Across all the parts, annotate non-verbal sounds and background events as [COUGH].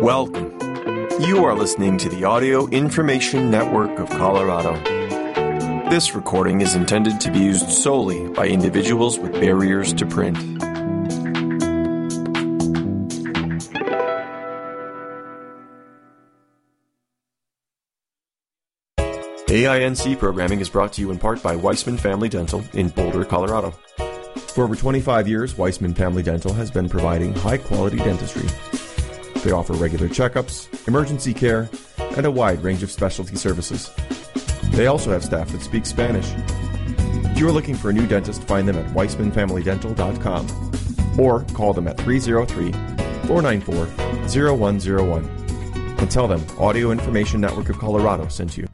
Welcome. You are listening to the Audio Information Network of Colorado. This recording is intended to be used solely by individuals with barriers to print. AINC programming is brought to you in part by Weissman Family Dental in Boulder, Colorado. For over 25 years, Weissman Family Dental has been providing high quality dentistry. They offer regular checkups, emergency care, and a wide range of specialty services. They also have staff that speak Spanish. If you are looking for a new dentist, find them at weissmanfamilydental.com or call them at 303 494 0101 and tell them Audio Information Network of Colorado sent you.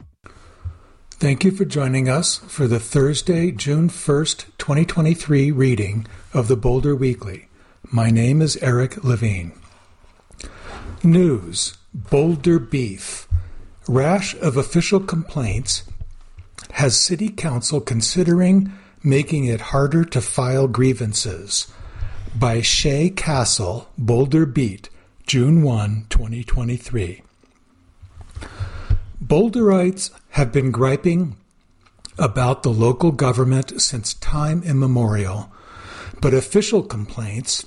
Thank you for joining us for the Thursday, June 1st, 2023 reading of the Boulder Weekly. My name is Eric Levine. News Boulder Beat. Rash of official complaints has City Council considering making it harder to file grievances. By Shay Castle, Boulder Beat, June 1, 2023. Boulderites have been griping about the local government since time immemorial, but official complaints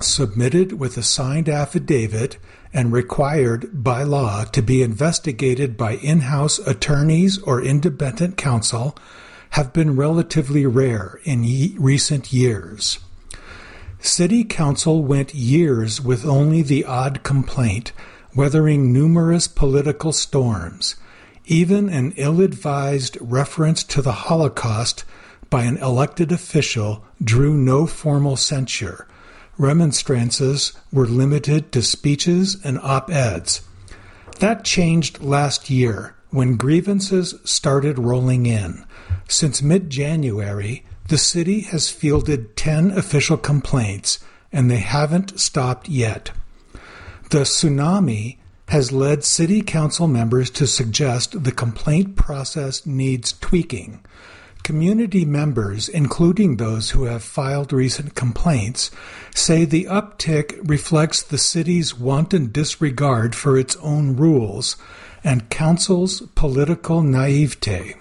submitted with a signed affidavit and required by law to be investigated by in house attorneys or independent counsel have been relatively rare in ye- recent years. City Council went years with only the odd complaint weathering numerous political storms. Even an ill advised reference to the Holocaust by an elected official drew no formal censure. Remonstrances were limited to speeches and op eds. That changed last year when grievances started rolling in. Since mid January, the city has fielded 10 official complaints, and they haven't stopped yet. The tsunami has led city council members to suggest the complaint process needs tweaking. Community members, including those who have filed recent complaints, say the uptick reflects the city's wanton disregard for its own rules and council's political naivete.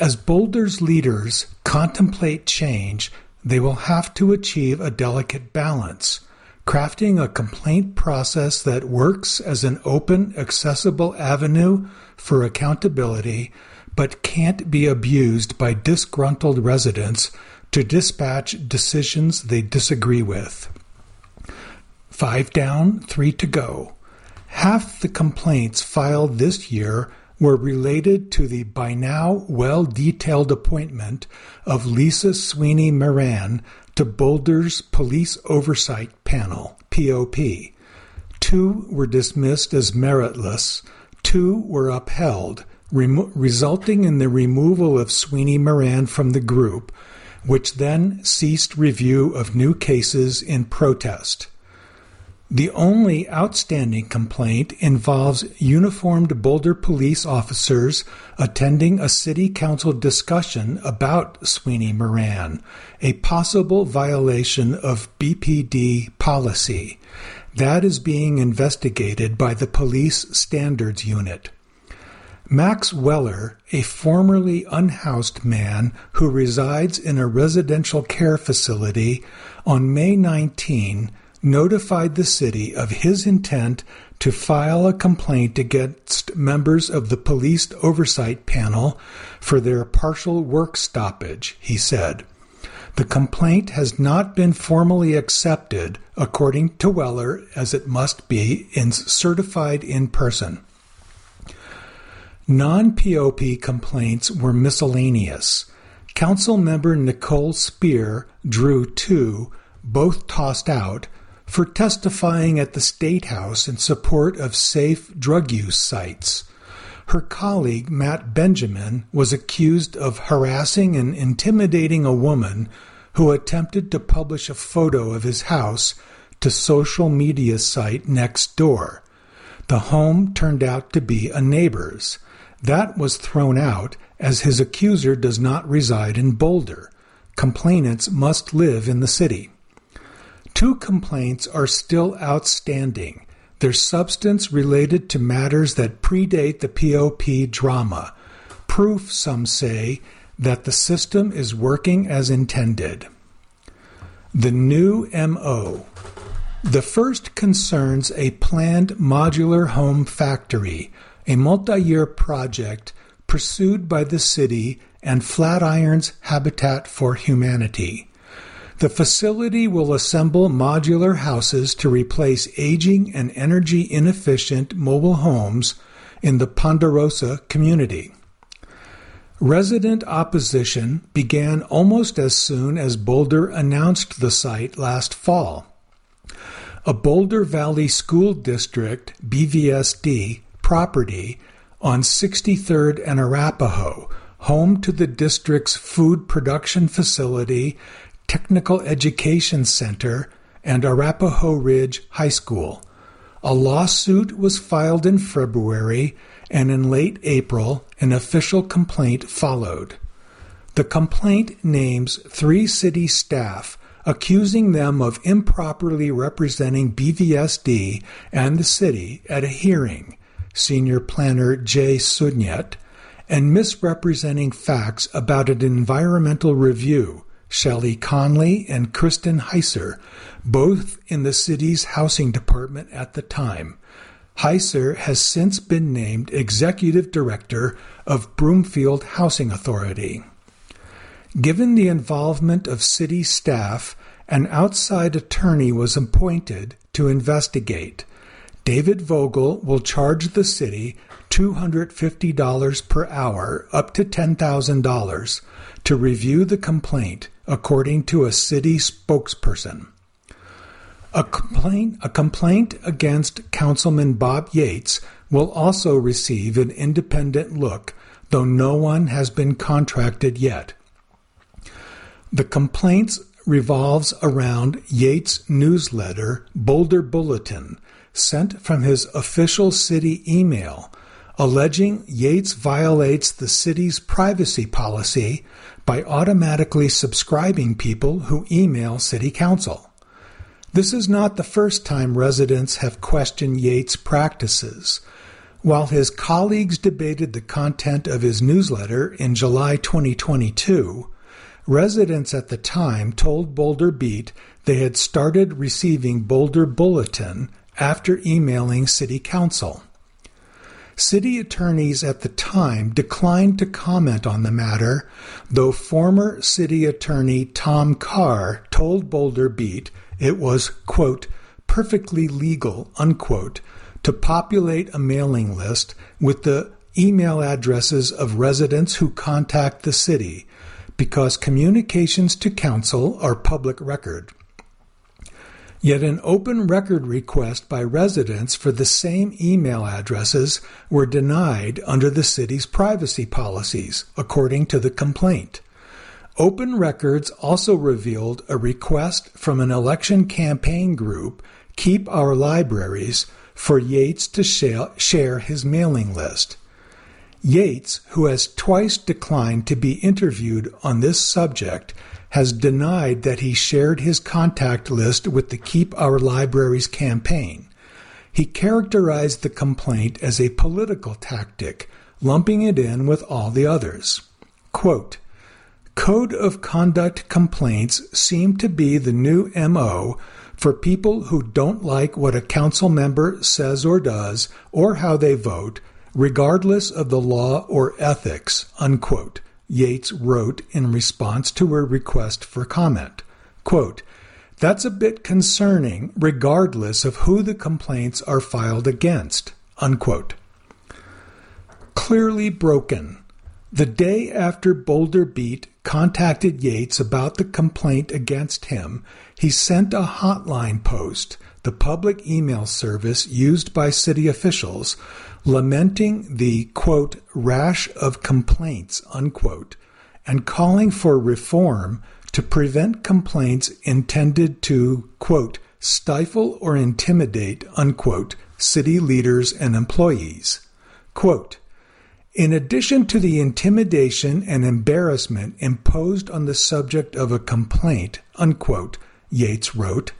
As Boulder's leaders contemplate change, they will have to achieve a delicate balance crafting a complaint process that works as an open, accessible avenue for accountability, but can't be abused by disgruntled residents to dispatch decisions they disagree with. Five down, three to go. Half the complaints filed this year were related to the by now well detailed appointment of Lisa Sweeney Moran to Boulder's Police Oversight Panel, POP. Two were dismissed as meritless, two were upheld, remo- resulting in the removal of Sweeney Moran from the group, which then ceased review of new cases in protest. The only outstanding complaint involves uniformed Boulder police officers attending a city council discussion about Sweeney Moran, a possible violation of BPD policy. That is being investigated by the Police Standards Unit. Max Weller, a formerly unhoused man who resides in a residential care facility, on May 19 notified the city of his intent to file a complaint against members of the police oversight panel for their partial work stoppage, he said. The complaint has not been formally accepted, according to Weller, as it must be, in certified in person. Non POP complaints were miscellaneous. Council member Nicole Speer drew two, both tossed out, for testifying at the State House in support of safe drug use sites. Her colleague, Matt Benjamin, was accused of harassing and intimidating a woman who attempted to publish a photo of his house to social media site Nextdoor. The home turned out to be a neighbor's. That was thrown out as his accuser does not reside in Boulder. Complainants must live in the city. Two complaints are still outstanding. their substance related to matters that predate the POP drama. Proof, some say, that the system is working as intended. The new MO. The first concerns a planned modular home factory, a multi year project pursued by the city and Flatirons Habitat for Humanity. The facility will assemble modular houses to replace aging and energy inefficient mobile homes in the Ponderosa community. Resident opposition began almost as soon as Boulder announced the site last fall. A Boulder Valley School District BVSD property on 63rd and Arapahoe, home to the district's food production facility Technical Education Center, and Arapahoe Ridge High School. A lawsuit was filed in February, and in late April, an official complaint followed. The complaint names three city staff, accusing them of improperly representing BVSD and the city at a hearing, Senior Planner Jay Sugnet, and misrepresenting facts about an environmental review Shelley Conley and Kristen Hyser, both in the city's housing department at the time. Hyser has since been named executive director of Broomfield Housing Authority. Given the involvement of city staff, an outside attorney was appointed to investigate. David Vogel will charge the city $250 per hour, up to $10,000, to review the complaint according to a city spokesperson. A complaint, a complaint against Councilman Bob Yates will also receive an independent look, though no one has been contracted yet. The complaints revolves around Yates' newsletter, Boulder Bulletin, sent from his official city email, alleging Yates violates the city's privacy policy by automatically subscribing people who email City Council. This is not the first time residents have questioned Yates' practices. While his colleagues debated the content of his newsletter in July 2022, residents at the time told Boulder Beat they had started receiving Boulder Bulletin after emailing City Council. City attorneys at the time declined to comment on the matter, though former city attorney Tom Carr told Boulder Beat it was, quote, perfectly legal, unquote, to populate a mailing list with the email addresses of residents who contact the city because communications to council are public record. Yet an open record request by residents for the same email addresses were denied under the city's privacy policies, according to the complaint. Open records also revealed a request from an election campaign group, Keep Our Libraries, for Yates to share his mailing list. Yates, who has twice declined to be interviewed on this subject, has denied that he shared his contact list with the Keep Our Libraries campaign. He characterized the complaint as a political tactic, lumping it in with all the others. Quote, Code of conduct complaints seem to be the new MO for people who don't like what a council member says or does or how they vote, regardless of the law or ethics. Unquote. Yates wrote in response to a request for comment. Quote, That's a bit concerning, regardless of who the complaints are filed against. Unquote. Clearly broken. The day after Boulder Beat contacted Yates about the complaint against him, he sent a hotline post, the public email service used by city officials, lamenting the quote, rash of complaints, unquote, and calling for reform to prevent complaints intended to, quote, stifle or intimidate, unquote, city leaders and employees. Quote, in addition to the intimidation and embarrassment imposed on the subject of a complaint, unquote, Yates wrote,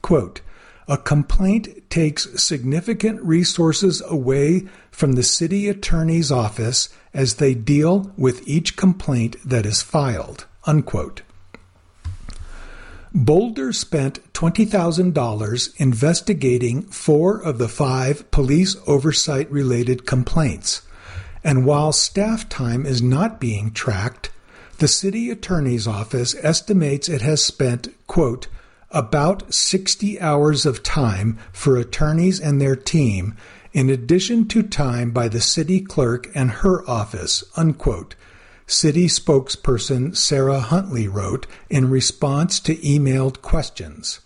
quote, a complaint takes significant resources away from the city attorney's office as they deal with each complaint that is filed. Unquote. Boulder spent $20,000 investigating four of the five police oversight related complaints. And while staff time is not being tracked, the city attorney's office estimates it has spent, quote, about 60 hours of time for attorneys and their team, in addition to time by the city clerk and her office, unquote, City spokesperson Sarah Huntley wrote in response to emailed questions.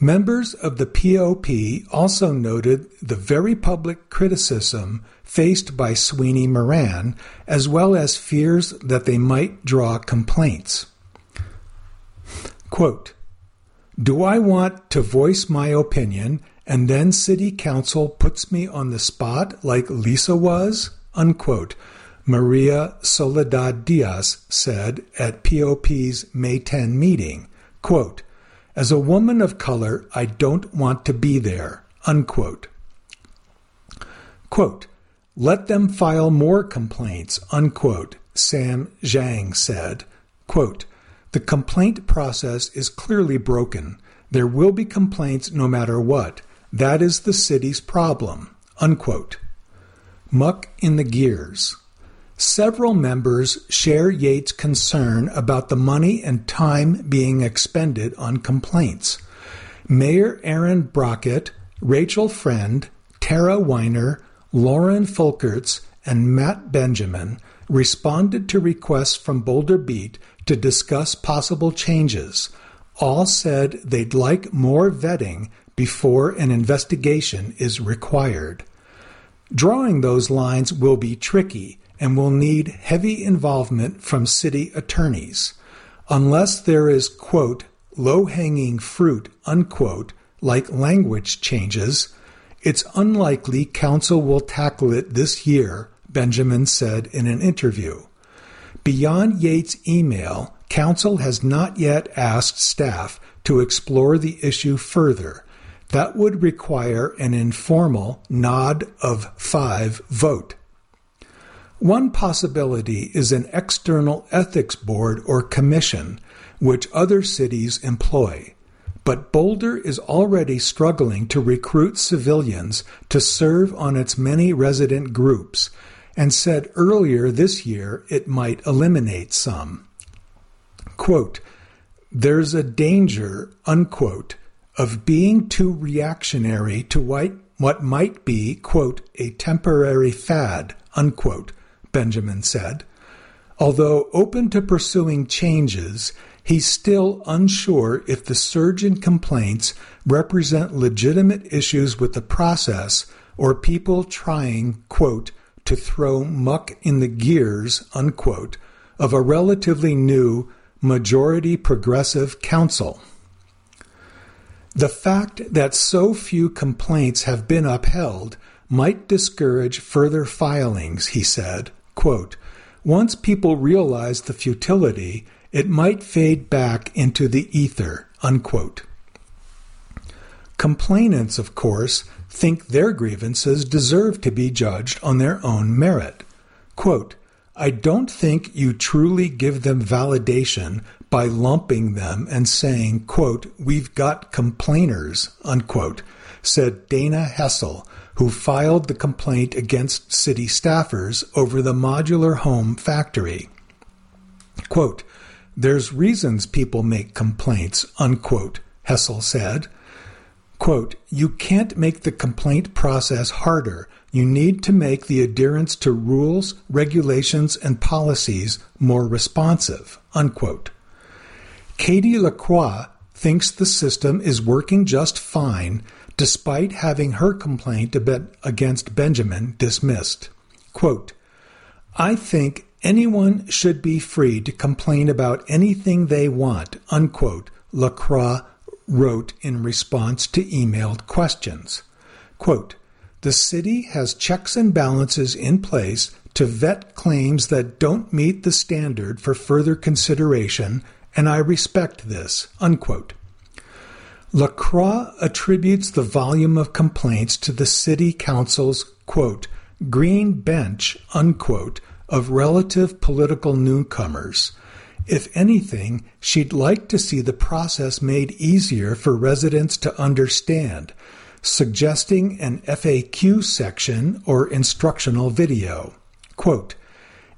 Members of the POP also noted the very public criticism faced by Sweeney Moran, as well as fears that they might draw complaints. Quote, Do I want to voice my opinion and then City Council puts me on the spot like Lisa was? Unquote, Maria Soledad Diaz said at POP's May 10 meeting, quote, As a woman of color, I don't want to be there. Unquote. Quote, Let them file more complaints, unquote, Sam Zhang said. Quote, the complaint process is clearly broken. There will be complaints no matter what. That is the city's problem. Unquote. Muck in the gears. Several members share Yates' concern about the money and time being expended on complaints. Mayor Aaron Brockett, Rachel Friend, Tara Winer, Lauren Folkerts, and Matt Benjamin responded to requests from Boulder Beat to discuss possible changes. All said they'd like more vetting before an investigation is required. Drawing those lines will be tricky and will need heavy involvement from city attorneys. Unless there is, quote, low hanging fruit, unquote, like language changes, it's unlikely council will tackle it this year, Benjamin said in an interview. Beyond Yates' email, council has not yet asked staff to explore the issue further. That would require an informal nod of five vote. One possibility is an external ethics board or commission, which other cities employ. But Boulder is already struggling to recruit civilians to serve on its many resident groups, and said earlier this year it might eliminate some. Quote, There's a danger, unquote, of being too reactionary to white, what might be, quote, a temporary fad, unquote, Benjamin said. Although open to pursuing changes, he's still unsure if the surge in complaints represent legitimate issues with the process or people trying, quote, to throw muck in the gears, unquote, of a relatively new majority progressive council. The fact that so few complaints have been upheld might discourage further filings, he said. Quote, Once people realize the futility, it might fade back into the ether. Unquote. Complainants, of course, think their grievances deserve to be judged on their own merit. Quote, I don't think you truly give them validation by lumping them and saying, quote, we've got complainers, unquote, said Dana Hessel, who filed the complaint against city staffers over the modular home factory. Quote, There's reasons people make complaints, unquote, Hessel said. Quote, You can't make the complaint process harder. You need to make the adherence to rules, regulations, and policies more responsive, unquote. Katie Lacroix thinks the system is working just fine despite having her complaint against Benjamin dismissed. Quote, I think anyone should be free to complain about anything they want, unquote, Lacroix wrote in response to emailed questions. Quote, the city has checks and balances in place to vet claims that don't meet the standard for further consideration, and I respect this. Unquote. LaCroix attributes the volume of complaints to the city council's, quote, green bench, unquote, of relative political newcomers. If anything, she'd like to see the process made easier for residents to understand, suggesting an FAQ section or instructional video. Quote,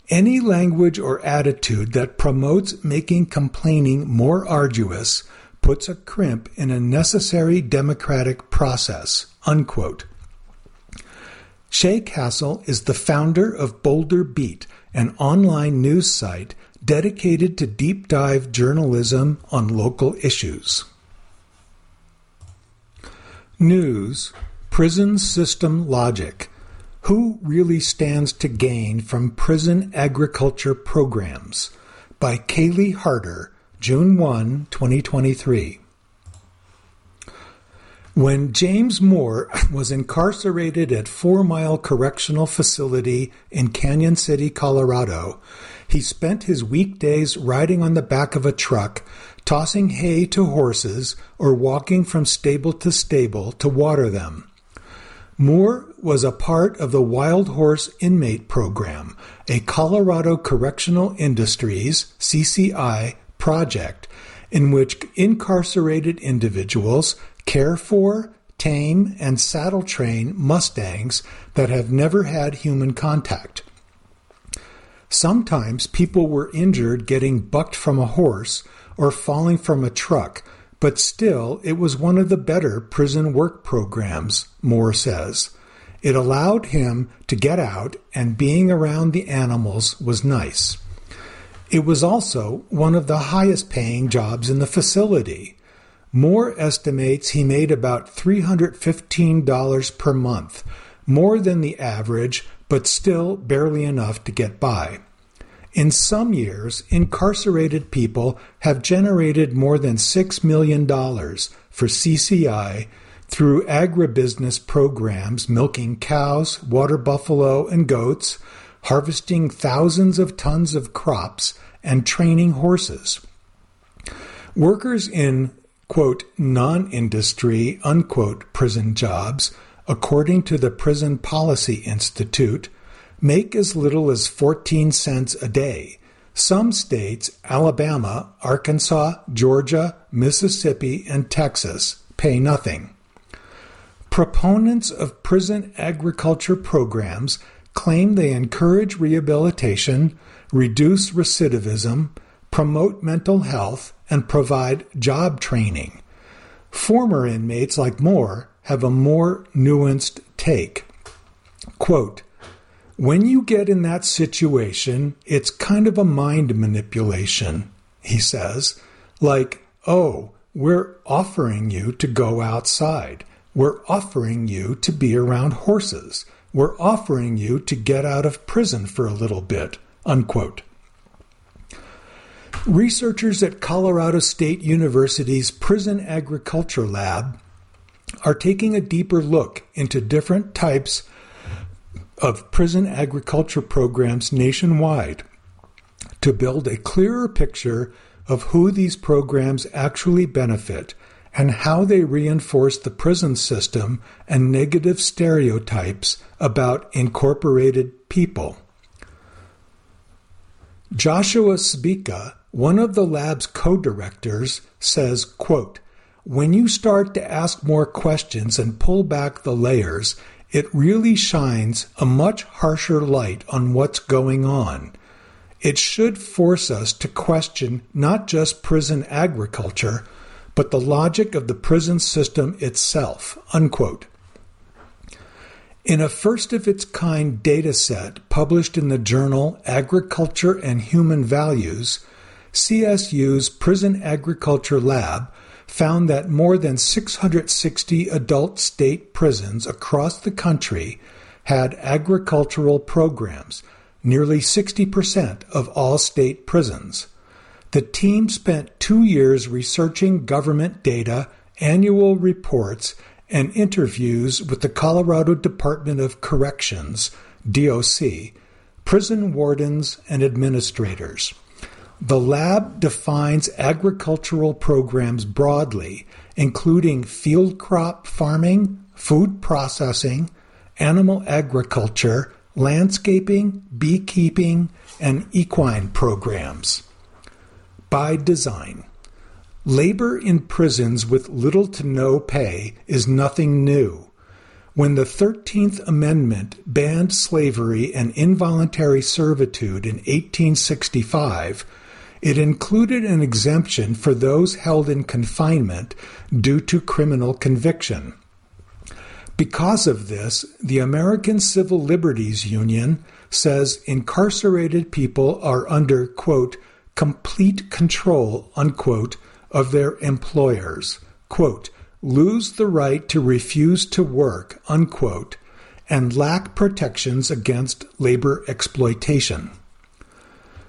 any language or attitude that promotes making complaining more arduous puts a crimp in a necessary democratic process. Unquote. Shay Castle is the founder of Boulder Beat, an online news site dedicated to deep dive journalism on local issues. News Prison System Logic Who Really Stands to Gain from Prison Agriculture Programs? by Kaylee Harder, June 1, 2023. When James Moore [LAUGHS] was incarcerated at Four Mile Correctional Facility in Cañon City, Colorado, he spent his weekdays riding on the back of a truck, tossing hay to horses, or walking from stable to stable to water them. Moore was a part of the Wild Horse Inmate Program, a Colorado Correctional Industries CCI project in which incarcerated individuals care for, tame, and saddle train Mustangs that have never had human contact. Sometimes people were injured getting bucked from a horse or falling from a truck, but still it was one of the better prison work programs, Moore says. It allowed him to get out, and being around the animals was nice. It was also one of the highest paying jobs in the facility. Moore estimates he made about $315 per month, more than the average, but still barely enough to get by. In some years, incarcerated people have generated more than $6 million for CCI through agribusiness programs milking cows, water buffalo, and goats, harvesting thousands of tons of crops, and training horses. Workers in quote, non industry, unquote, prison jobs, according to the Prison Policy Institute, make as little as 14 cents a day. Some states, Alabama, Arkansas, Georgia, Mississippi, and Texas, pay nothing. Proponents of prison agriculture programs claim they encourage rehabilitation, reduce recidivism, promote mental health, and provide job training. Former inmates like Moore have a more nuanced take. Quote, when you get in that situation, it's kind of a mind manipulation, he says. Like, oh, we're offering you to go outside. We're offering you to be around horses. We're offering you to get out of prison for a little bit. Unquote. Researchers at Colorado State University's Prison Agriculture Lab are taking a deeper look into different types of prison agriculture programs nationwide to build a clearer picture of who these programs actually benefit and how they reinforce the prison system and negative stereotypes about incorporated people. Joshua Sbicca one of the lab's co-directors says, quote, when you start to ask more questions and pull back the layers, it really shines a much harsher light on what's going on. It should force us to question not just prison agriculture, but the logic of the prison system itself. Unquote. In a first of its kind data set published in the journal Agriculture and Human Values, CSU's Prison Agriculture Lab found that more than 660 adult state prisons across the country had agricultural programs, nearly 60% of all state prisons. The team spent two years researching government data, annual reports, and interviews with the Colorado Department of Corrections, DOC, prison wardens, and administrators. The lab defines agricultural programs broadly, including field crop farming, food processing, animal agriculture, landscaping, beekeeping, and equine programs. By design. Labor in prisons with little to no pay is nothing new. When the 13th Amendment banned slavery and involuntary servitude in 1865, it included an exemption for those held in confinement due to criminal conviction. Because of this, the American Civil Liberties Union says incarcerated people are under, quote, complete control, unquote, of their employers, quote, lose the right to refuse to work, unquote, and lack protections against labor exploitation.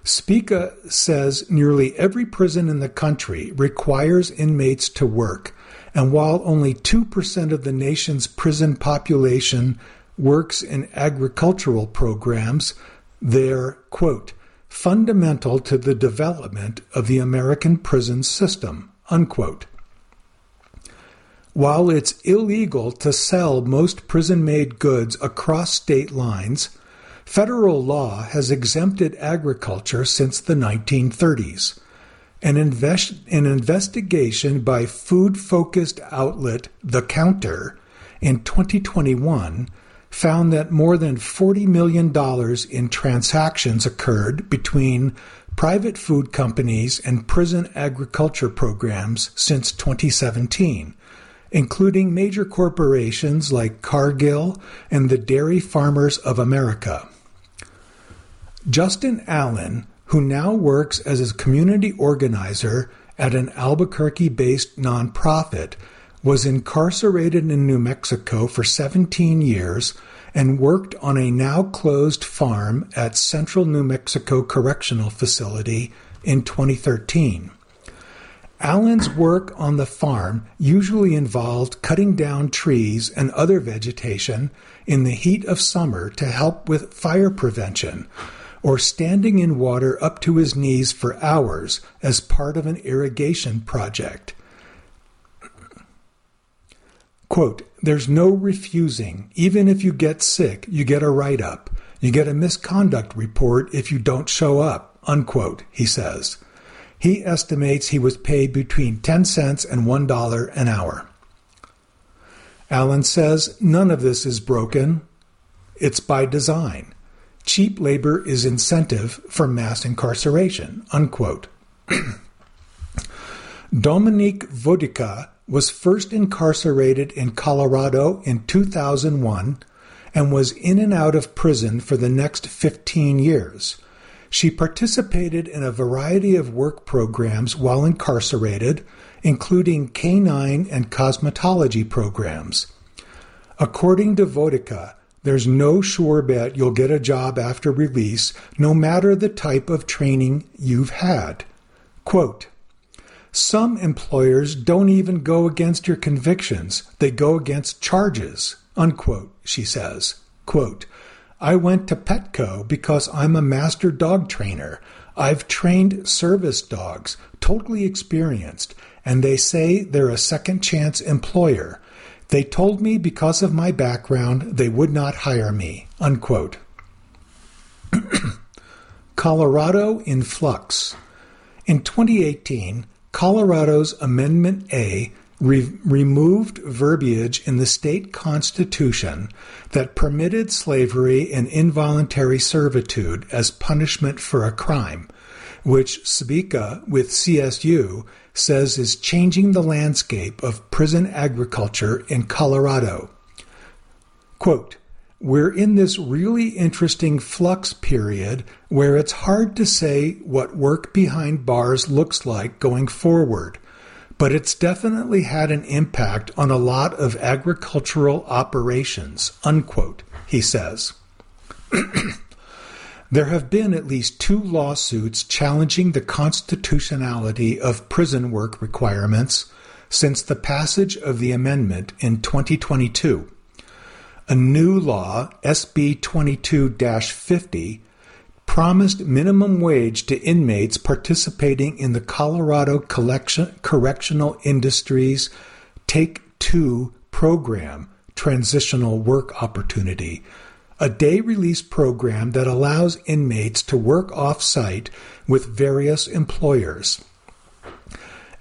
Sbicca says nearly every prison in the country requires inmates to work, and while only 2% of the nation's prison population works in agricultural programs, they're, quote, fundamental to the development of the American prison system, unquote. While it's illegal to sell most prison made goods across state lines, federal law has exempted agriculture since the 1930s. An, invest- an investigation by food focused outlet The Counter in 2021 found that more than $40 million in transactions occurred between private food companies and prison agriculture programs since 2017 including major corporations like Cargill and the Dairy Farmers of America. Justin Allen, who now works as a community organizer at an Albuquerque based nonprofit, was incarcerated in New Mexico for 17 years and worked on a now closed farm at Central New Mexico Correctional Facility in 2013. Allen's work on the farm usually involved cutting down trees and other vegetation in the heat of summer to help with fire prevention, or standing in water up to his knees for hours as part of an irrigation project. Quote, There's no refusing. Even if you get sick, you get a write up. You get a misconduct report if you don't show up, unquote, he says. He estimates he was paid between 10 cents and $1 an hour. Allen says none of this is broken. It's by design. Cheap labor is incentive for mass incarceration. Unquote. [CLEARS THROAT] Dominique Vodica was first incarcerated in Colorado in 2001 and was in and out of prison for the next 15 years. She participated in a variety of work programs while incarcerated, including canine and cosmetology programs. According to Vodica, there's no sure bet you'll get a job after release, no matter the type of training you've had. Quote, some employers don't even go against your convictions, they go against charges, unquote, she says. Quote, I went to Petco because I'm a master dog trainer. I've trained service dogs, totally experienced, and they say they're a second chance employer. They told me because of my background they would not hire me. Unquote. [CLEARS THROAT] Colorado in flux. In 2018, Colorado's Amendment A re- removed verbiage in the state constitution that permitted slavery and involuntary servitude as punishment for a crime, which Sbicca with CSU says is changing the landscape of prison agriculture in Colorado. Quote, we're in this really interesting flux period where it's hard to say what work behind bars looks like going forward but it's definitely had an impact on a lot of agricultural operations, unquote, he says. [CLEARS THROAT] there have been at least two lawsuits challenging the constitutionality of prison work requirements since the passage of the amendment in 2022. A new law, SB 22 50, promised minimum wage to inmates participating in the Colorado Correctional Industries Take Two program, Transitional Work Opportunity, a day release program that allows inmates to work off site with various employers.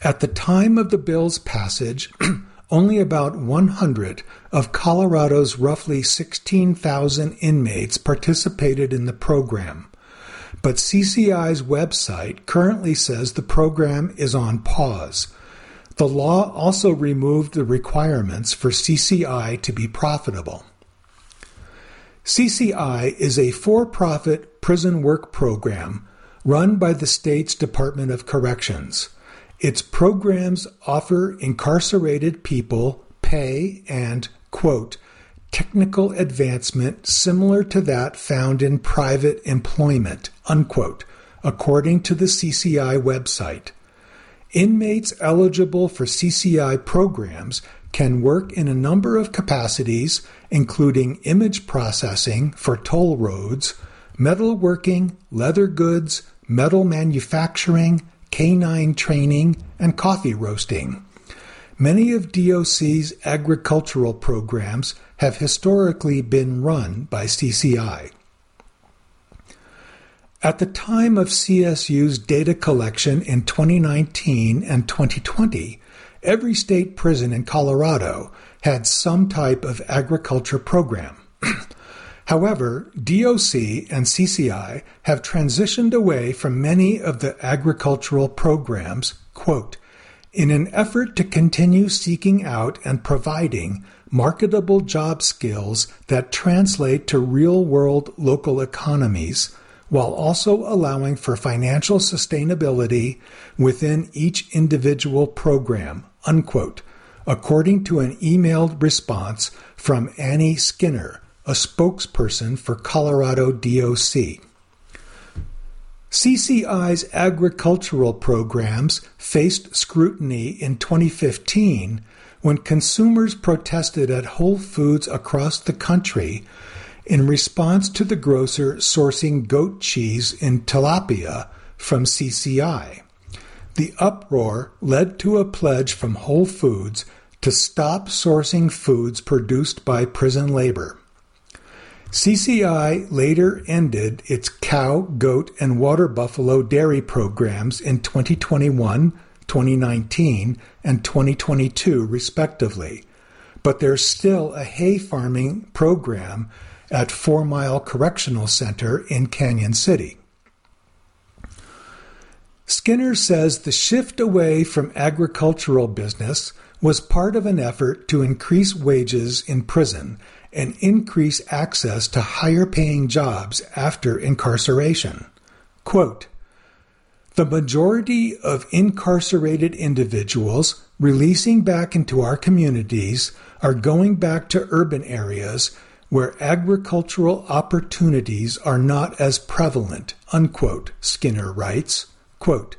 At the time of the bill's passage, [CLEARS THROAT] only about 100 of Colorado's roughly 16,000 inmates participated in the program. But CCI's website currently says the program is on pause. The law also removed the requirements for CCI to be profitable. CCI is a for profit prison work program run by the state's Department of Corrections. Its programs offer incarcerated people pay and, quote, technical advancement similar to that found in private employment, unquote, according to the CCI website. Inmates eligible for CCI programs can work in a number of capacities, including image processing for toll roads, metalworking, leather goods, metal manufacturing, canine training, and coffee roasting. Many of DOC's agricultural programs have historically been run by CCI. At the time of CSU's data collection in 2019 and 2020, every state prison in Colorado had some type of agriculture program. [CLEARS THROAT] However, DOC and CCI have transitioned away from many of the agricultural programs, quote, in an effort to continue seeking out and providing marketable job skills that translate to real world local economies, while also allowing for financial sustainability within each individual program, unquote, according to an emailed response from Annie Skinner, a spokesperson for Colorado DOC. CCI's agricultural programs faced scrutiny in 2015 when consumers protested at Whole Foods across the country in response to the grocer sourcing goat cheese in tilapia from CCI. The uproar led to a pledge from Whole Foods to stop sourcing foods produced by prison labor. CCI later ended its cow, goat, and water buffalo dairy programs in 2021, 2019, and 2022, respectively. But there's still a hay farming program at Four Mile Correctional Center in Cañon City. Skinner says the shift away from agricultural business was part of an effort to increase wages in prison and increase access to higher paying jobs after incarceration. Quote, the majority of incarcerated individuals releasing back into our communities are going back to urban areas where agricultural opportunities are not as prevalent, unquote, Skinner writes. Quote,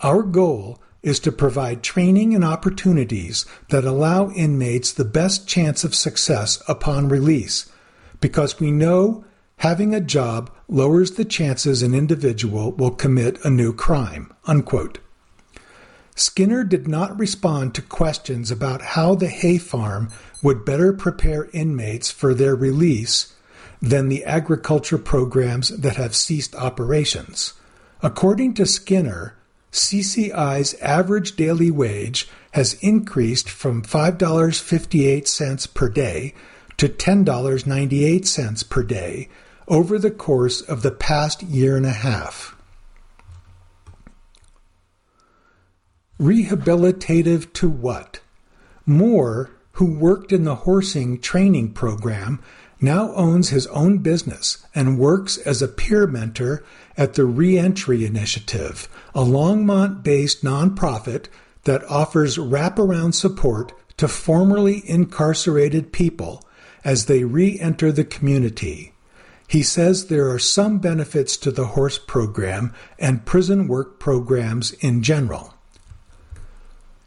Our goal is to provide training and opportunities that allow inmates the best chance of success upon release, because we know having a job lowers the chances an individual will commit a new crime. Unquote. Skinner did not respond to questions about how the hay farm would better prepare inmates for their release than the agriculture programs that have ceased operations. According to Skinner, CCI's average daily wage has increased from $5.58 per day to $10.98 per day over the course of the past year and a half. Rehabilitative to what? Moore, who worked in the horsing training program, now owns his own business and works as a peer mentor at the Reentry Initiative, a Longmont based nonprofit that offers wraparound support to formerly incarcerated people as they re enter the community. He says there are some benefits to the horse program and prison work programs in general.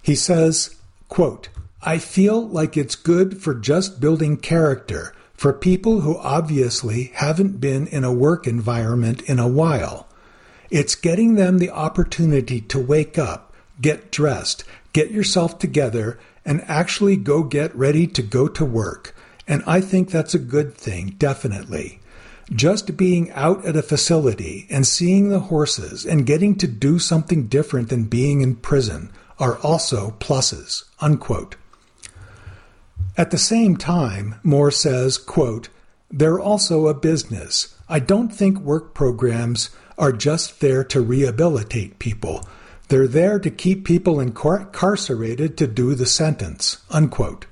He says, quote, I feel like it's good for just building character for people who obviously haven't been in a work environment in a while. It's getting them the opportunity to wake up, get dressed, get yourself together, and actually go get ready to go to work. And I think that's a good thing, definitely. Just being out at a facility and seeing the horses and getting to do something different than being in prison are also pluses. Unquote. At the same time, Moore says, quote, they're also a business. I don't think work programs are just there to rehabilitate people. They're there to keep people incarcerated to do the sentence. Unquote.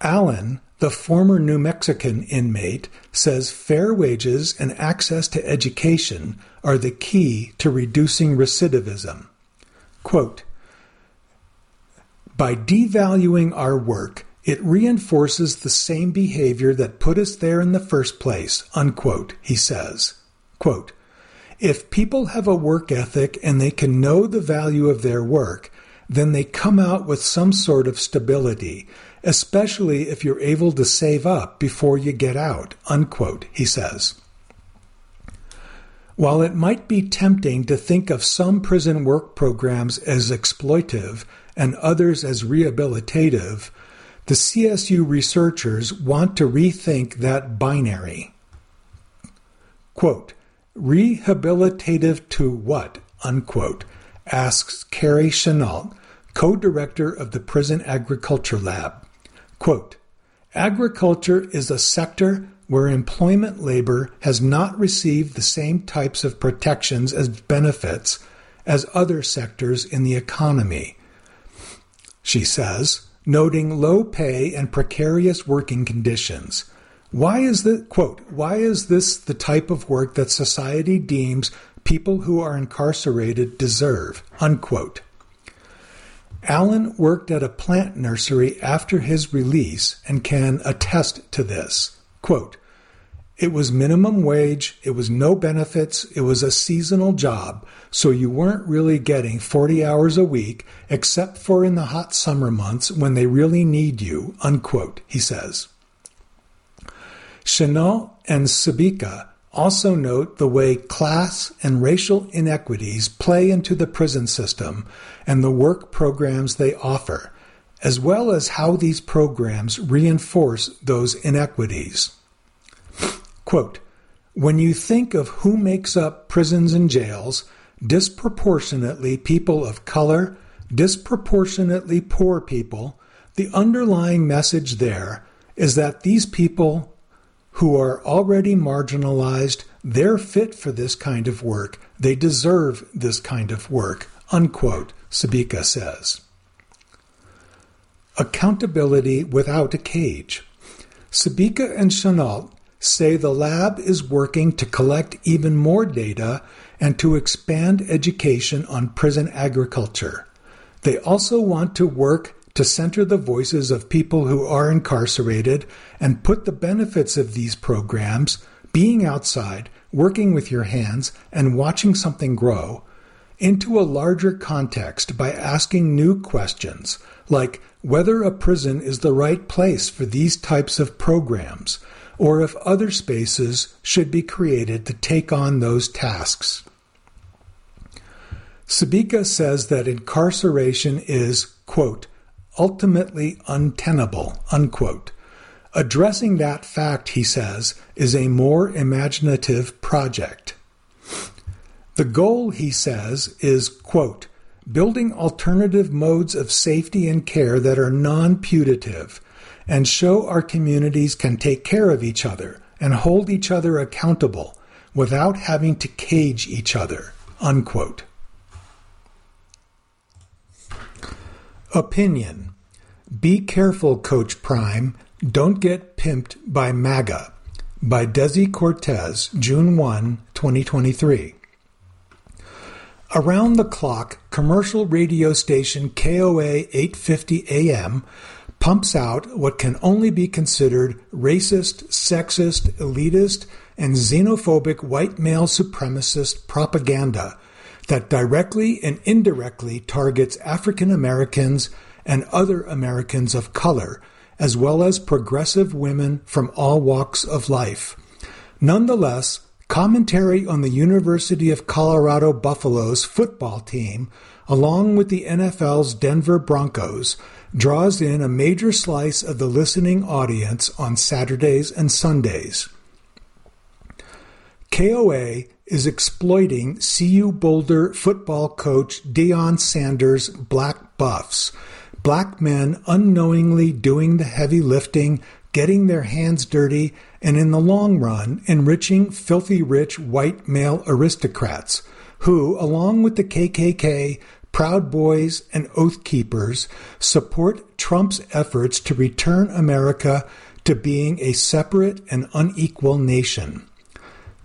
Allen, the former New Mexican inmate, says fair wages and access to education are the key to reducing recidivism. Quote, By devaluing our work, it reinforces the same behavior that put us there in the first place, unquote, he says. Quote, if people have a work ethic and they can know the value of their work, then they come out with some sort of stability, especially if you're able to save up before you get out, unquote, he says. While it might be tempting to think of some prison work programs as exploitive and others as rehabilitative, the CSU researchers want to rethink that binary. Quote, rehabilitative to what? Unquote, asks Carrie Chenault, co-director of the Prison Agriculture Lab. Quote, Agriculture is a sector where employment labor has not received the same types of protections as benefits as other sectors in the economy. She says, noting low pay and precarious working conditions. Why is the quote, why is this the type of work that society deems people who are incarcerated deserve? Unquote. Allen worked at a plant nursery after his release and can attest to this. Quote, it was minimum wage, it was no benefits, it was a seasonal job, so you weren't really getting 40 hours a week except for in the hot summer months when they really need you, unquote, he says. Chenault and Sbicca also note the way class and racial inequities play into the prison system and the work programs they offer, as well as how these programs reinforce those inequities. Quote, when you think of who makes up prisons and jails, disproportionately people of color, disproportionately poor people, the underlying message there is that these people who are already marginalized, they're fit for this kind of work. They deserve this kind of work. Unquote, Sbicca says. Accountability without a cage. Sbicca and Chenault say the lab is working to collect even more data and to expand education on prison agriculture. They also want to work to center the voices of people who are incarcerated and put the benefits of these programs, being outside, working with your hands, and watching something grow, into a larger context by asking new questions, like whether a prison is the right place for these types of programs, or if other spaces should be created to take on those tasks. Sbicca says that incarceration is, quote, ultimately untenable, unquote. Addressing that fact, he says, is a more imaginative project. The goal, he says, is, quote, building alternative modes of safety and care that are non putative and show our communities can take care of each other and hold each other accountable without having to cage each other. Unquote. Opinion Be careful, Coach Prime. Don't get pimped by MAGA. By Desi Cortez, June 1, 2023. Around the clock, commercial radio station KOA 850 AM pumps out what can only be considered racist, sexist, elitist, and xenophobic white male supremacist propaganda that directly and indirectly targets African Americans and other Americans of color as well as progressive women from all walks of life. Nonetheless, commentary on the University of Colorado Buffaloes football team, along with the NFL's Denver Broncos, draws in a major slice of the listening audience on Saturdays and Sundays. KOA is exploiting CU Boulder football coach Deion Sanders' black buffs, black men unknowingly doing the heavy lifting, getting their hands dirty, and in the long run, enriching filthy rich white male aristocrats who, along with the KKK, Proud Boys, and Oath Keepers, support Trump's efforts to return America to being a separate and unequal nation.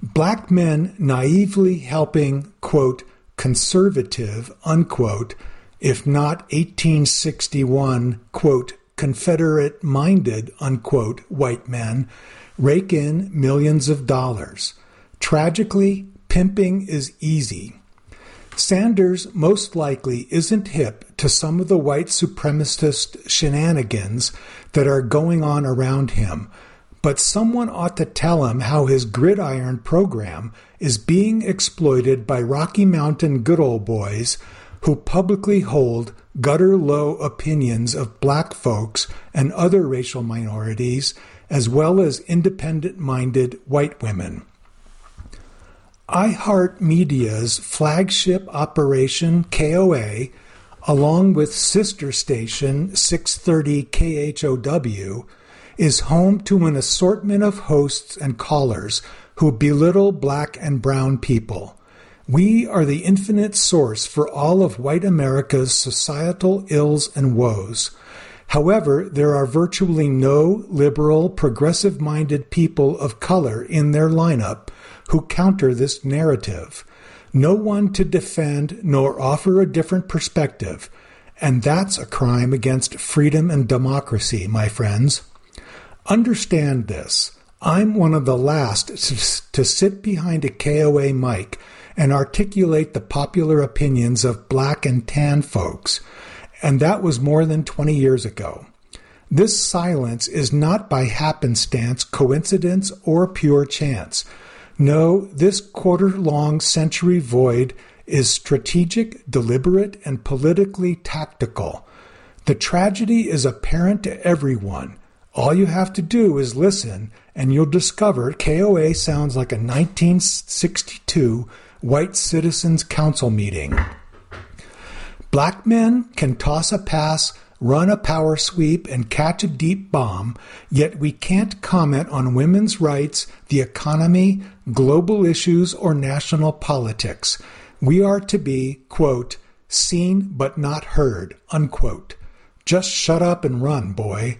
Black men naively helping, quote, conservative, unquote, if not 1861, quote, Confederate minded, unquote, white men rake in millions of dollars. Tragically, pimping is easy. Sanders most likely isn't hip to some of the white supremacist shenanigans that are going on around him, but someone ought to tell him how his gridiron program is being exploited by Rocky Mountain good old boys who publicly hold gutter low opinions of black folks and other racial minorities, as well as independent minded white women. iHeartMedia's flagship operation, KOA, along with sister station 630 KHOW, is home to an assortment of hosts and callers who belittle black and brown people. We are the infinite source for all of white America's societal ills and woes. However, there are virtually no liberal, progressive minded people of color in their lineup who counter this narrative. No one to defend nor offer a different perspective. And that's a crime against freedom and democracy, my friends. Understand this. I'm one of the last to sit behind a KOA mic and articulate the popular opinions of black and tan folks, and that was more than 20 years ago. This silence is not by happenstance, coincidence, or pure chance. No, this quarter long century void is strategic, deliberate, and politically tactical. The tragedy is apparent to everyone. All you have to do is listen, and you'll discover KOA sounds like a 1962 White Citizens Council meeting. Black men can toss a pass, run a power sweep, and catch a deep bomb, yet we can't comment on women's rights, the economy, global issues, or national politics. We are to be, quote, seen but not heard, unquote. Just shut up and run, boy.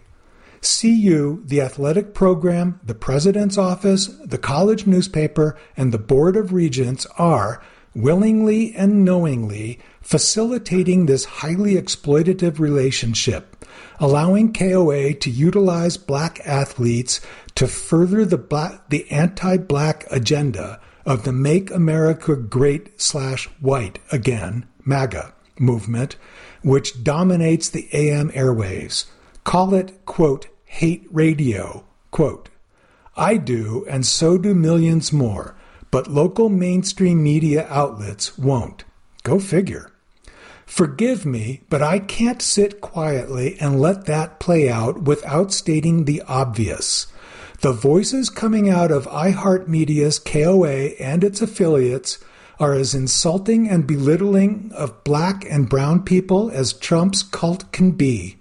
CU, the athletic program, the president's office, the college newspaper, and the board of regents are, willingly and knowingly, facilitating this highly exploitative relationship, allowing KOA to utilize black athletes to further the, black, the anti-black agenda of the Make America Great slash White Again, MAGA movement, which dominates the AM airwaves. Call it, quote, hate radio. Quote, I do, and so do millions more, but local mainstream media outlets won't. Go figure. Forgive me, but I can't sit quietly and let that play out without stating the obvious. The voices coming out of iHeartMedia's KOA and its affiliates are as insulting and belittling of black and brown people as Trump's cult can be.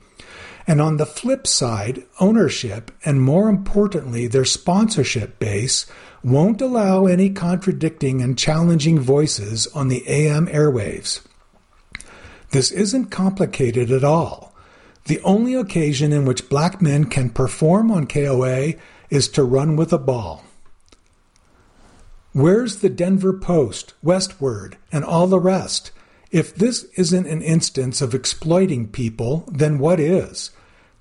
And on the flip side, ownership, and more importantly, their sponsorship base, won't allow any contradicting and challenging voices on the AM airwaves. This isn't complicated at all. The only occasion in which black men can perform on KOA is to run with a ball. Where's the Denver Post, Westword, and all the rest? If this isn't an instance of exploiting people, then what is?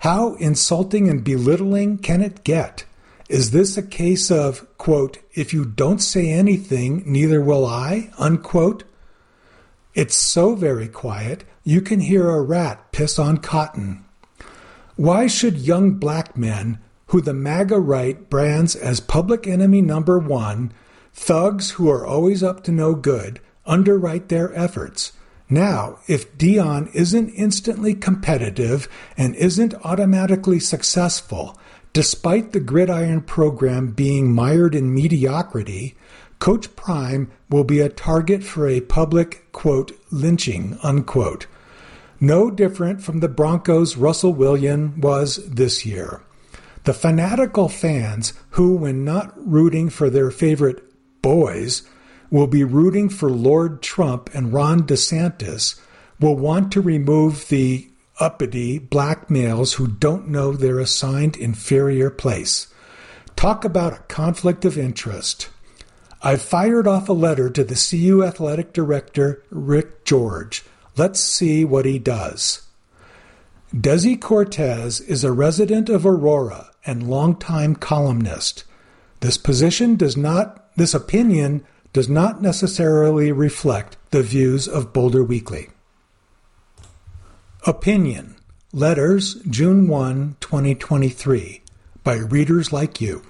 How insulting and belittling can it get? Is this a case of, quote, if you don't say anything, neither will I, unquote? It's so very quiet, you can hear a rat piss on cotton. Why should young black men, who the MAGA right brands as public enemy number one, thugs who are always up to no good, underwrite their efforts? Now, if Deion isn't instantly competitive and isn't automatically successful, despite the gridiron program being mired in mediocrity, Coach Prime will be a target for a public, quote, lynching, unquote. No different from the Broncos' Russell Wilson was this year. The fanatical fans who, when not rooting for their favorite boys, will be rooting for Lord Trump and Ron DeSantis will want to remove the uppity black males who don't know their assigned inferior place. Talk about a conflict of interest. I've fired off a letter to the CU athletic director, Rick George. Let's see what he does. Desi Cortez is a resident of Aurora and longtime columnist. This position does not, this opinion does not necessarily reflect the views of Boulder Weekly. Opinion Letters, June 1, 2023, by readers like you.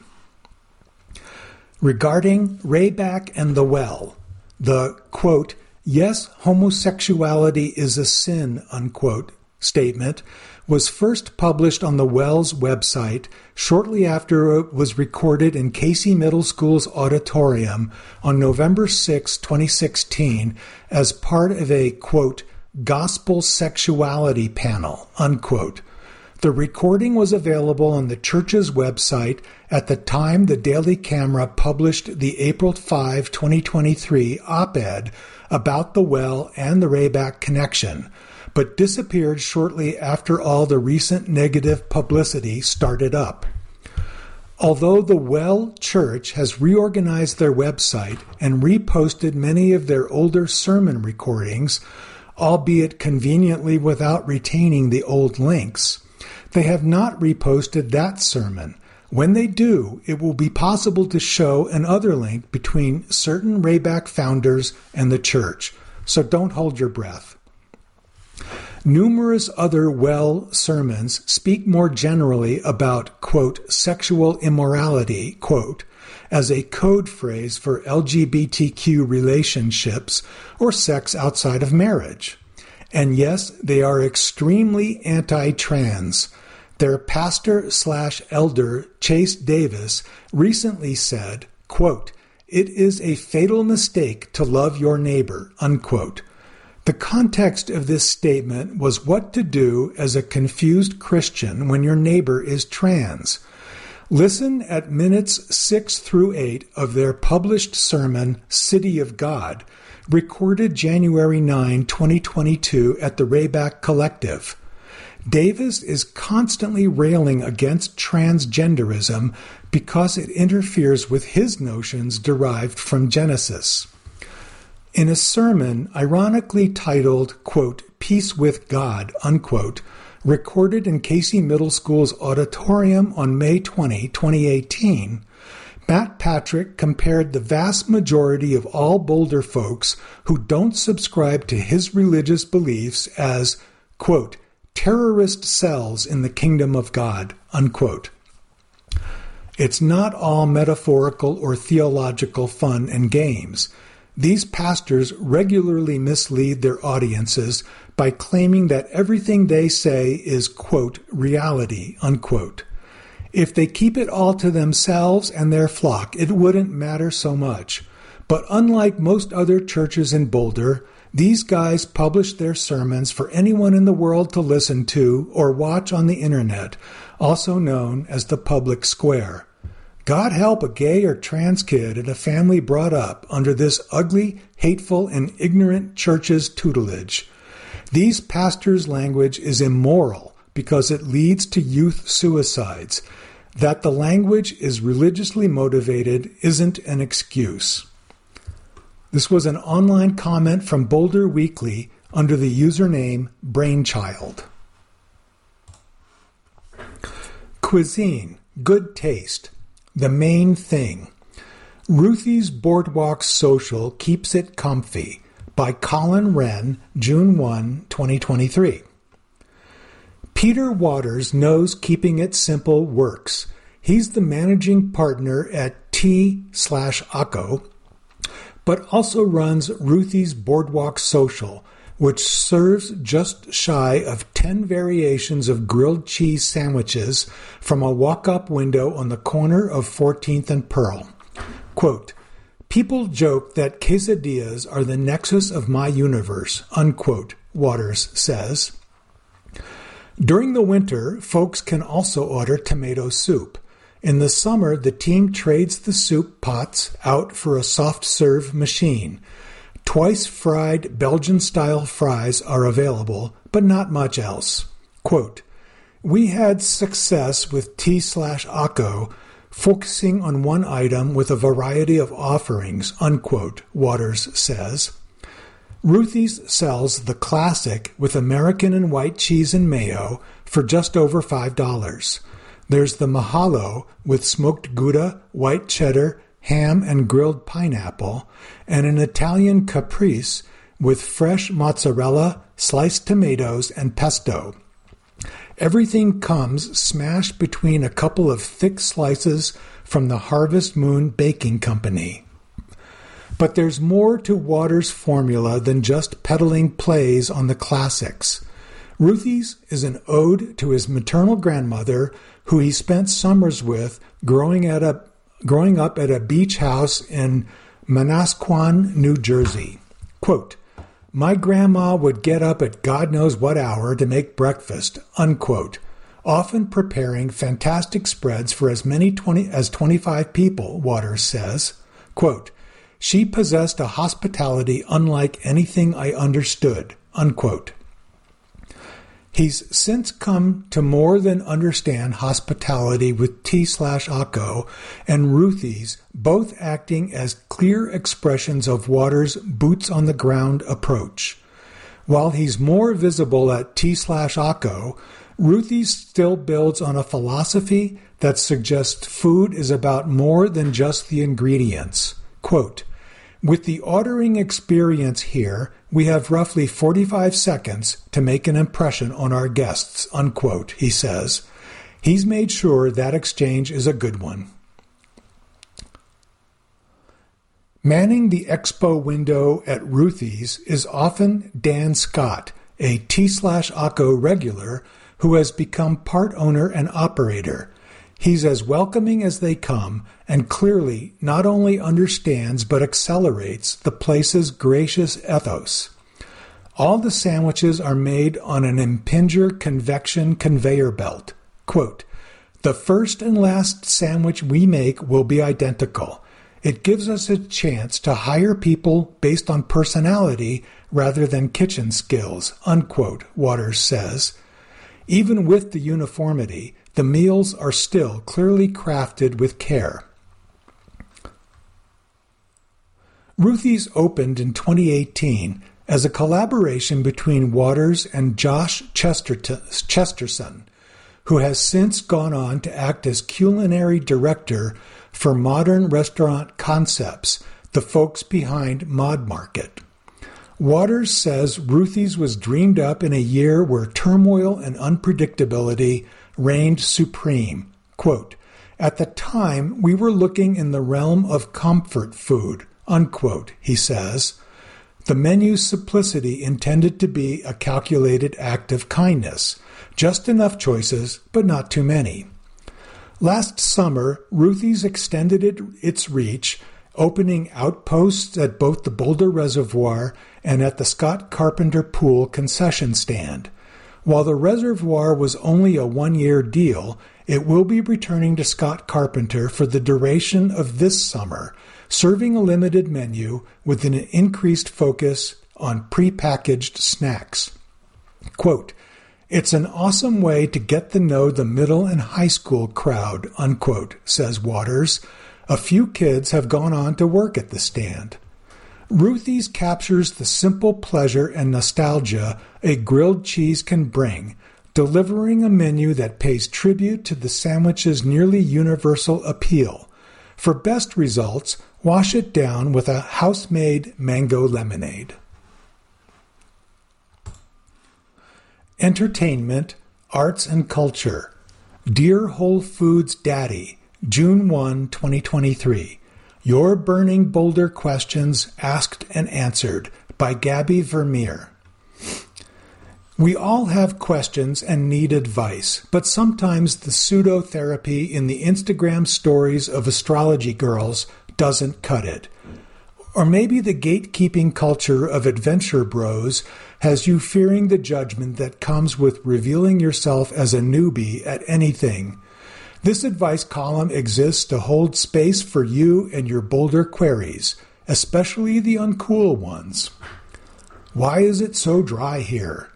Regarding Rayback and the Well, the quote, yes, homosexuality is a sin, unquote, statement was first published on the Wells website shortly after it was recorded in Casey Middle School's auditorium on November 6, 2016, as part of a, quote, gospel sexuality panel, unquote. The recording was available on the church's website at the time the Daily Camera published the April 5, 2023 op ed about the well and the Rayback connection but disappeared shortly after all the recent negative publicity started up. Although the Well Church has reorganized their website and reposted many of their older sermon recordings, albeit conveniently without retaining the old links, they have not reposted that sermon. When they do, it will be possible to show another link between certain Rayback founders and the church. So don't hold your breath. Numerous other well sermons speak more generally about, quote, sexual immorality, quote, as a code phrase for LGBTQ relationships or sex outside of marriage. And yes, they are extremely anti trans. Their pastor slash elder, Chase Davis, recently said, quote, It is a fatal mistake to love your neighbor, unquote. The context of this statement was what to do as a confused Christian when your neighbor is trans. Listen at minutes 6 through 8 of their published sermon, City of God, recorded January 9, 2022, at the Rayback Collective. Davis is constantly railing against transgenderism because it interferes with his notions derived from Genesis. In a sermon ironically titled, quote, Peace with God, unquote, recorded in Casey Middle School's auditorium on May 20, 2018, Matt Patrick compared the vast majority of all Boulder folks who don't subscribe to his religious beliefs as, quote, terrorist cells in the kingdom of God, unquote. It's not all metaphorical or theological fun and games. These pastors regularly mislead their audiences by claiming that everything they say is, quote, reality, unquote. If they keep it all to themselves and their flock, it wouldn't matter so much. But unlike most other churches in Boulder, these guys publish their sermons for anyone in the world to listen to or watch on the internet, also known as the public square. God help a gay or trans kid in a family brought up under this ugly, hateful, and ignorant church's tutelage. These pastors' language is immoral because it leads to youth suicides. That the language is religiously motivated isn't an excuse. This was an online comment from Boulder Weekly under the username Brainchild. Cuisine, good taste. The main thing. Ruthie's Boardwalk Social Keeps It Comfy by Colin Wren, June 1, 2023. Peter Waters knows keeping it simple works. He's the managing partner at T slash Akko, but also runs Ruthie's Boardwalk Social, which serves just shy of 10 variations of grilled cheese sandwiches from a walk up window on the corner of 14th and Pearl. Quote, People joke that quesadillas are the nexus of my universe, unquote, Waters says. During the winter, folks can also order tomato soup. In the summer, the team trades the soup pots out for a soft serve machine. Twice fried Belgian style fries are available, but not much else. Quote, we had success with T slash Akko focusing on one item with a variety of offerings, unquote, Waters says. Ruthie's sells the classic with American and white cheese and mayo for just over $5. There's the Mahalo with smoked Gouda, white cheddar, ham, and grilled pineapple, and an Italian caprese with fresh mozzarella, sliced tomatoes, and pesto. Everything comes smashed between a couple of thick slices from the Harvest Moon Baking Company. But there's more to Waters' formula than just peddling plays on the classics. Ruthie's is an ode to his maternal grandmother, who he spent summers with growing, at a, growing up at a beach house in Manasquan, New Jersey. Quote, my grandma would get up at God knows what hour to make breakfast, unquote, often preparing fantastic spreads for as many 20, as 25 people, Waters says. Quote, she possessed a hospitality unlike anything I understood, unquote. He's since come to more than understand hospitality with T slash Akko and Ruthie's, both acting as clear expressions of Waters' boots on the ground approach. While he's more visible at T slash Akko, Ruthie's still builds on a philosophy that suggests food is about more than just the ingredients. Quote, with the ordering experience here, we have roughly 45 seconds to make an impression on our guests, unquote, he says. He's made sure that exchange is a good one. Manning the expo window at Ruthie's is often Dan Scott, a T slash Akko regular who has become part owner and operator. He's as welcoming as they come and clearly not only understands but accelerates the place's gracious ethos. All the sandwiches are made on an Impinger convection conveyor belt. Quote, the first and last sandwich we make will be identical. It gives us a chance to hire people based on personality rather than kitchen skills, unquote, Waters says. Even with the uniformity, the meals are still clearly crafted with care. Ruthie's opened in 2018 as a collaboration between Waters and Josh Chesterton, who has since gone on to act as culinary director for Modern Restaurant Concepts, the folks behind Mod Market. Waters says Ruthie's was dreamed up in a year where turmoil and unpredictability reigned supreme. Quote, At the time, we were looking in the realm of comfort food, unquote, he says. The menu's simplicity intended to be a calculated act of kindness, just enough choices, but not too many. Last summer, Ruthie's extended it, its reach, opening outposts at both the Boulder Reservoir and at the Scott Carpenter Pool concession stand. While the reservoir was only a one year deal, it will be returning to Scott Carpenter for the duration of this summer, serving a limited menu with an increased focus on prepackaged snacks. Quote, it's an awesome way to get to know the middle and high school crowd, unquote, says Waters. A few kids have gone on to work at the stand. Ruthie's captures the simple pleasure and nostalgia a grilled cheese can bring, delivering a menu that pays tribute to the sandwich's nearly universal appeal. For best results, wash it down with a house made mango lemonade. Entertainment, arts and culture. Dear Whole Foods Daddy, June 1, 2023. Your Burning Boulder Questions Asked and Answered by Gabby Vermeer. We all have questions and need advice, but sometimes the pseudo therapy in the Instagram stories of astrology girls doesn't cut it. Or maybe the gatekeeping culture of adventure bros has you fearing the judgment that comes with revealing yourself as a newbie at anything. This advice column exists to hold space for you and your Boulder queries, especially the uncool ones. Why is it so dry here?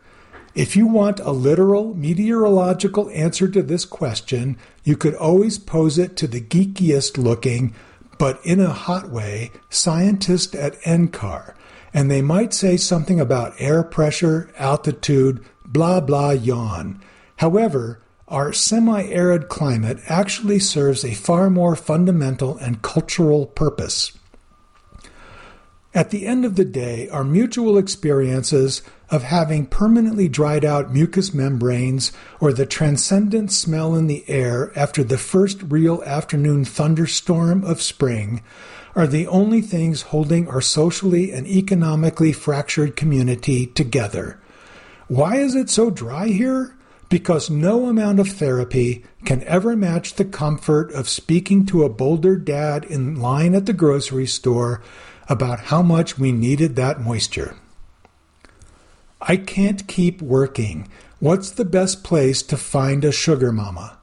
If you want a literal meteorological answer to this question, you could always pose it to the geekiest looking, but in a hot way, scientist at NCAR, and they might say something about air pressure, altitude, blah blah yawn. However, our semi arid climate actually serves a far more fundamental and cultural purpose. At the end of the day, our mutual experiences of having permanently dried out mucous membranes or the transcendent smell in the air after the first real afternoon thunderstorm of spring are the only things holding our socially and economically fractured community together. Why is it so dry here? Because no amount of therapy can ever match the comfort of speaking to a Boulder dad in line at the grocery store about how much we needed that moisture. I can't keep working. What's the best place to find a sugar mama?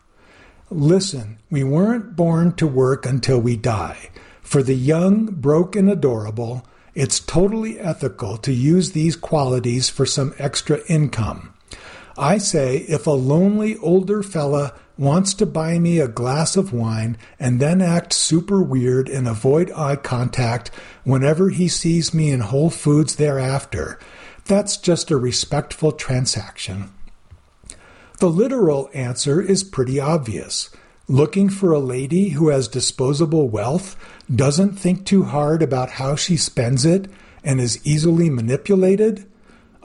Listen, we weren't born to work until we die. For the young, broke, and adorable, it's totally ethical to use these qualities for some extra income. I say if a lonely older fella wants to buy me a glass of wine and then act super weird and avoid eye contact whenever he sees me in Whole Foods thereafter, that's just a respectful transaction. The literal answer is pretty obvious. Looking for a lady who has disposable wealth, doesn't think too hard about how she spends it, and is easily manipulated?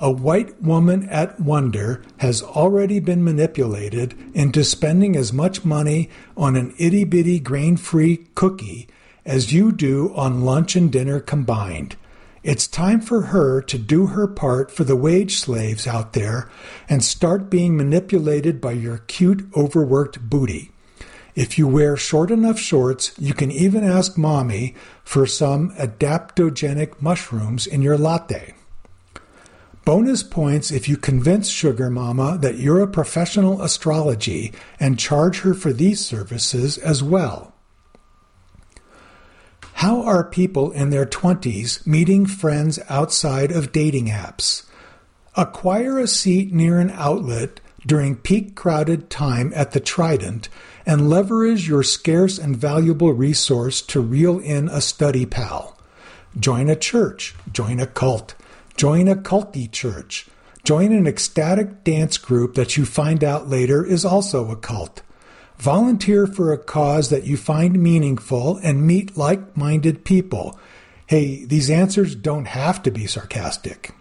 A white woman at Wonder has already been manipulated into spending as much money on an itty bitty grain free cookie as you do on lunch and dinner combined. It's time for her to do her part for the wage slaves out there and start being manipulated by your cute, overworked booty. If you wear short enough shorts, you can even ask mommy for some adaptogenic mushrooms in your latte. Bonus points if you convince Sugar Mama that you're a professional astrology and charge her for these services as well. How are people in their 20s meeting friends outside of dating apps? Acquire a seat near an outlet during peak crowded time at the Trident and leverage your scarce and valuable resource to reel in a study pal. Join a church, join a cult, join a culty church, join an ecstatic dance group that you find out later is also a cult. Volunteer for a cause that you find meaningful and meet like minded people. Hey, these answers don't have to be sarcastic.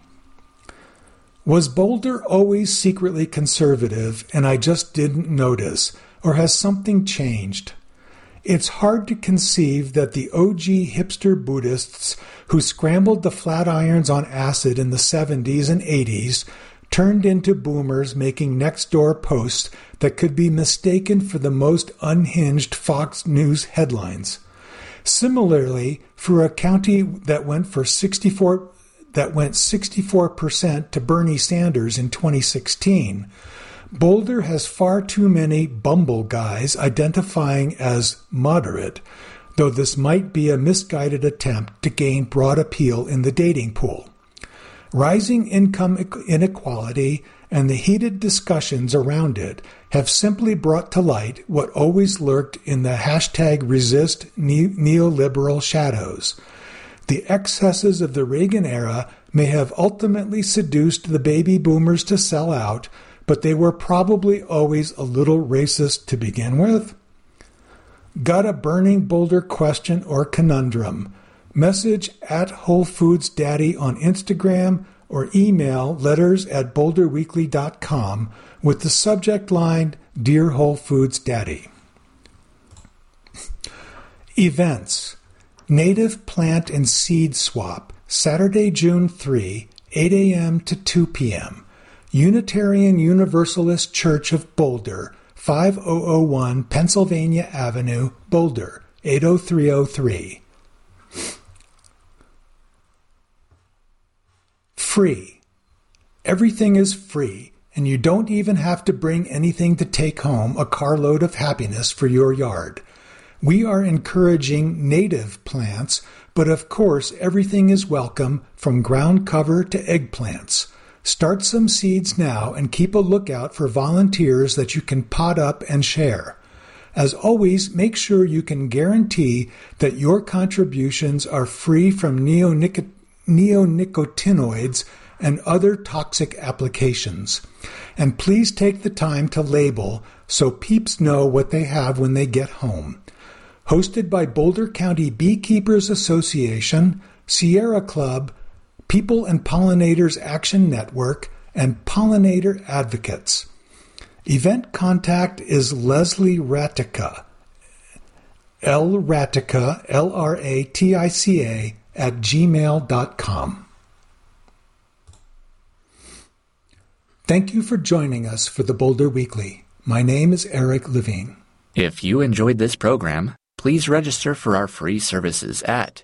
Was Boulder always secretly conservative and I just didn't notice, or has something changed? It's hard to conceive that the OG hipster Buddhists who scrambled the Flatirons on acid in the 70s and 80s turned into boomers making Nextdoor posts that could be mistaken for the most unhinged Fox News headlines. Similarly, for a county that went for 64 that went 64% to Bernie Sanders in 2016, Boulder has far too many Bumble guys identifying as moderate, though this might be a misguided attempt to gain broad appeal in the dating pool. Rising income inequality and the heated discussions around it have simply brought to light what always lurked in the hashtag resist neoliberal shadows. The excesses of the Reagan era may have ultimately seduced the baby boomers to sell out, but they were probably always a little racist to begin with. Got a burning Boulder question or conundrum? Message at Whole Foods Daddy on Instagram or email letters at boulderweekly.com with the subject line Dear Whole Foods Daddy. Events Native Plant and Seed Swap, Saturday, June 3, 8 a.m. to 2 p.m. Unitarian Universalist Church of Boulder, 5001 Pennsylvania Avenue, Boulder, 80303. Free. Everything is free, and you don't even have to bring anything to take home a carload of happiness for your yard. We are encouraging native plants, but of course, everything is welcome from ground cover to eggplants. Start some seeds now and keep a lookout for volunteers that you can pot up and share. As always, make sure you can guarantee that your contributions are free from neonic- neonicotinoids and other toxic applications. And please take the time to label so peeps know what they have when they get home hosted by Boulder County Beekeepers Association, Sierra Club, People and Pollinators Action Network, and Pollinator Advocates. Event contact is Leslie Ratica, L L R A T I C A, at gmail.com. Thank you for joining us for the Boulder Weekly. My name is Eric Levine. If you enjoyed this program, please register for our free services at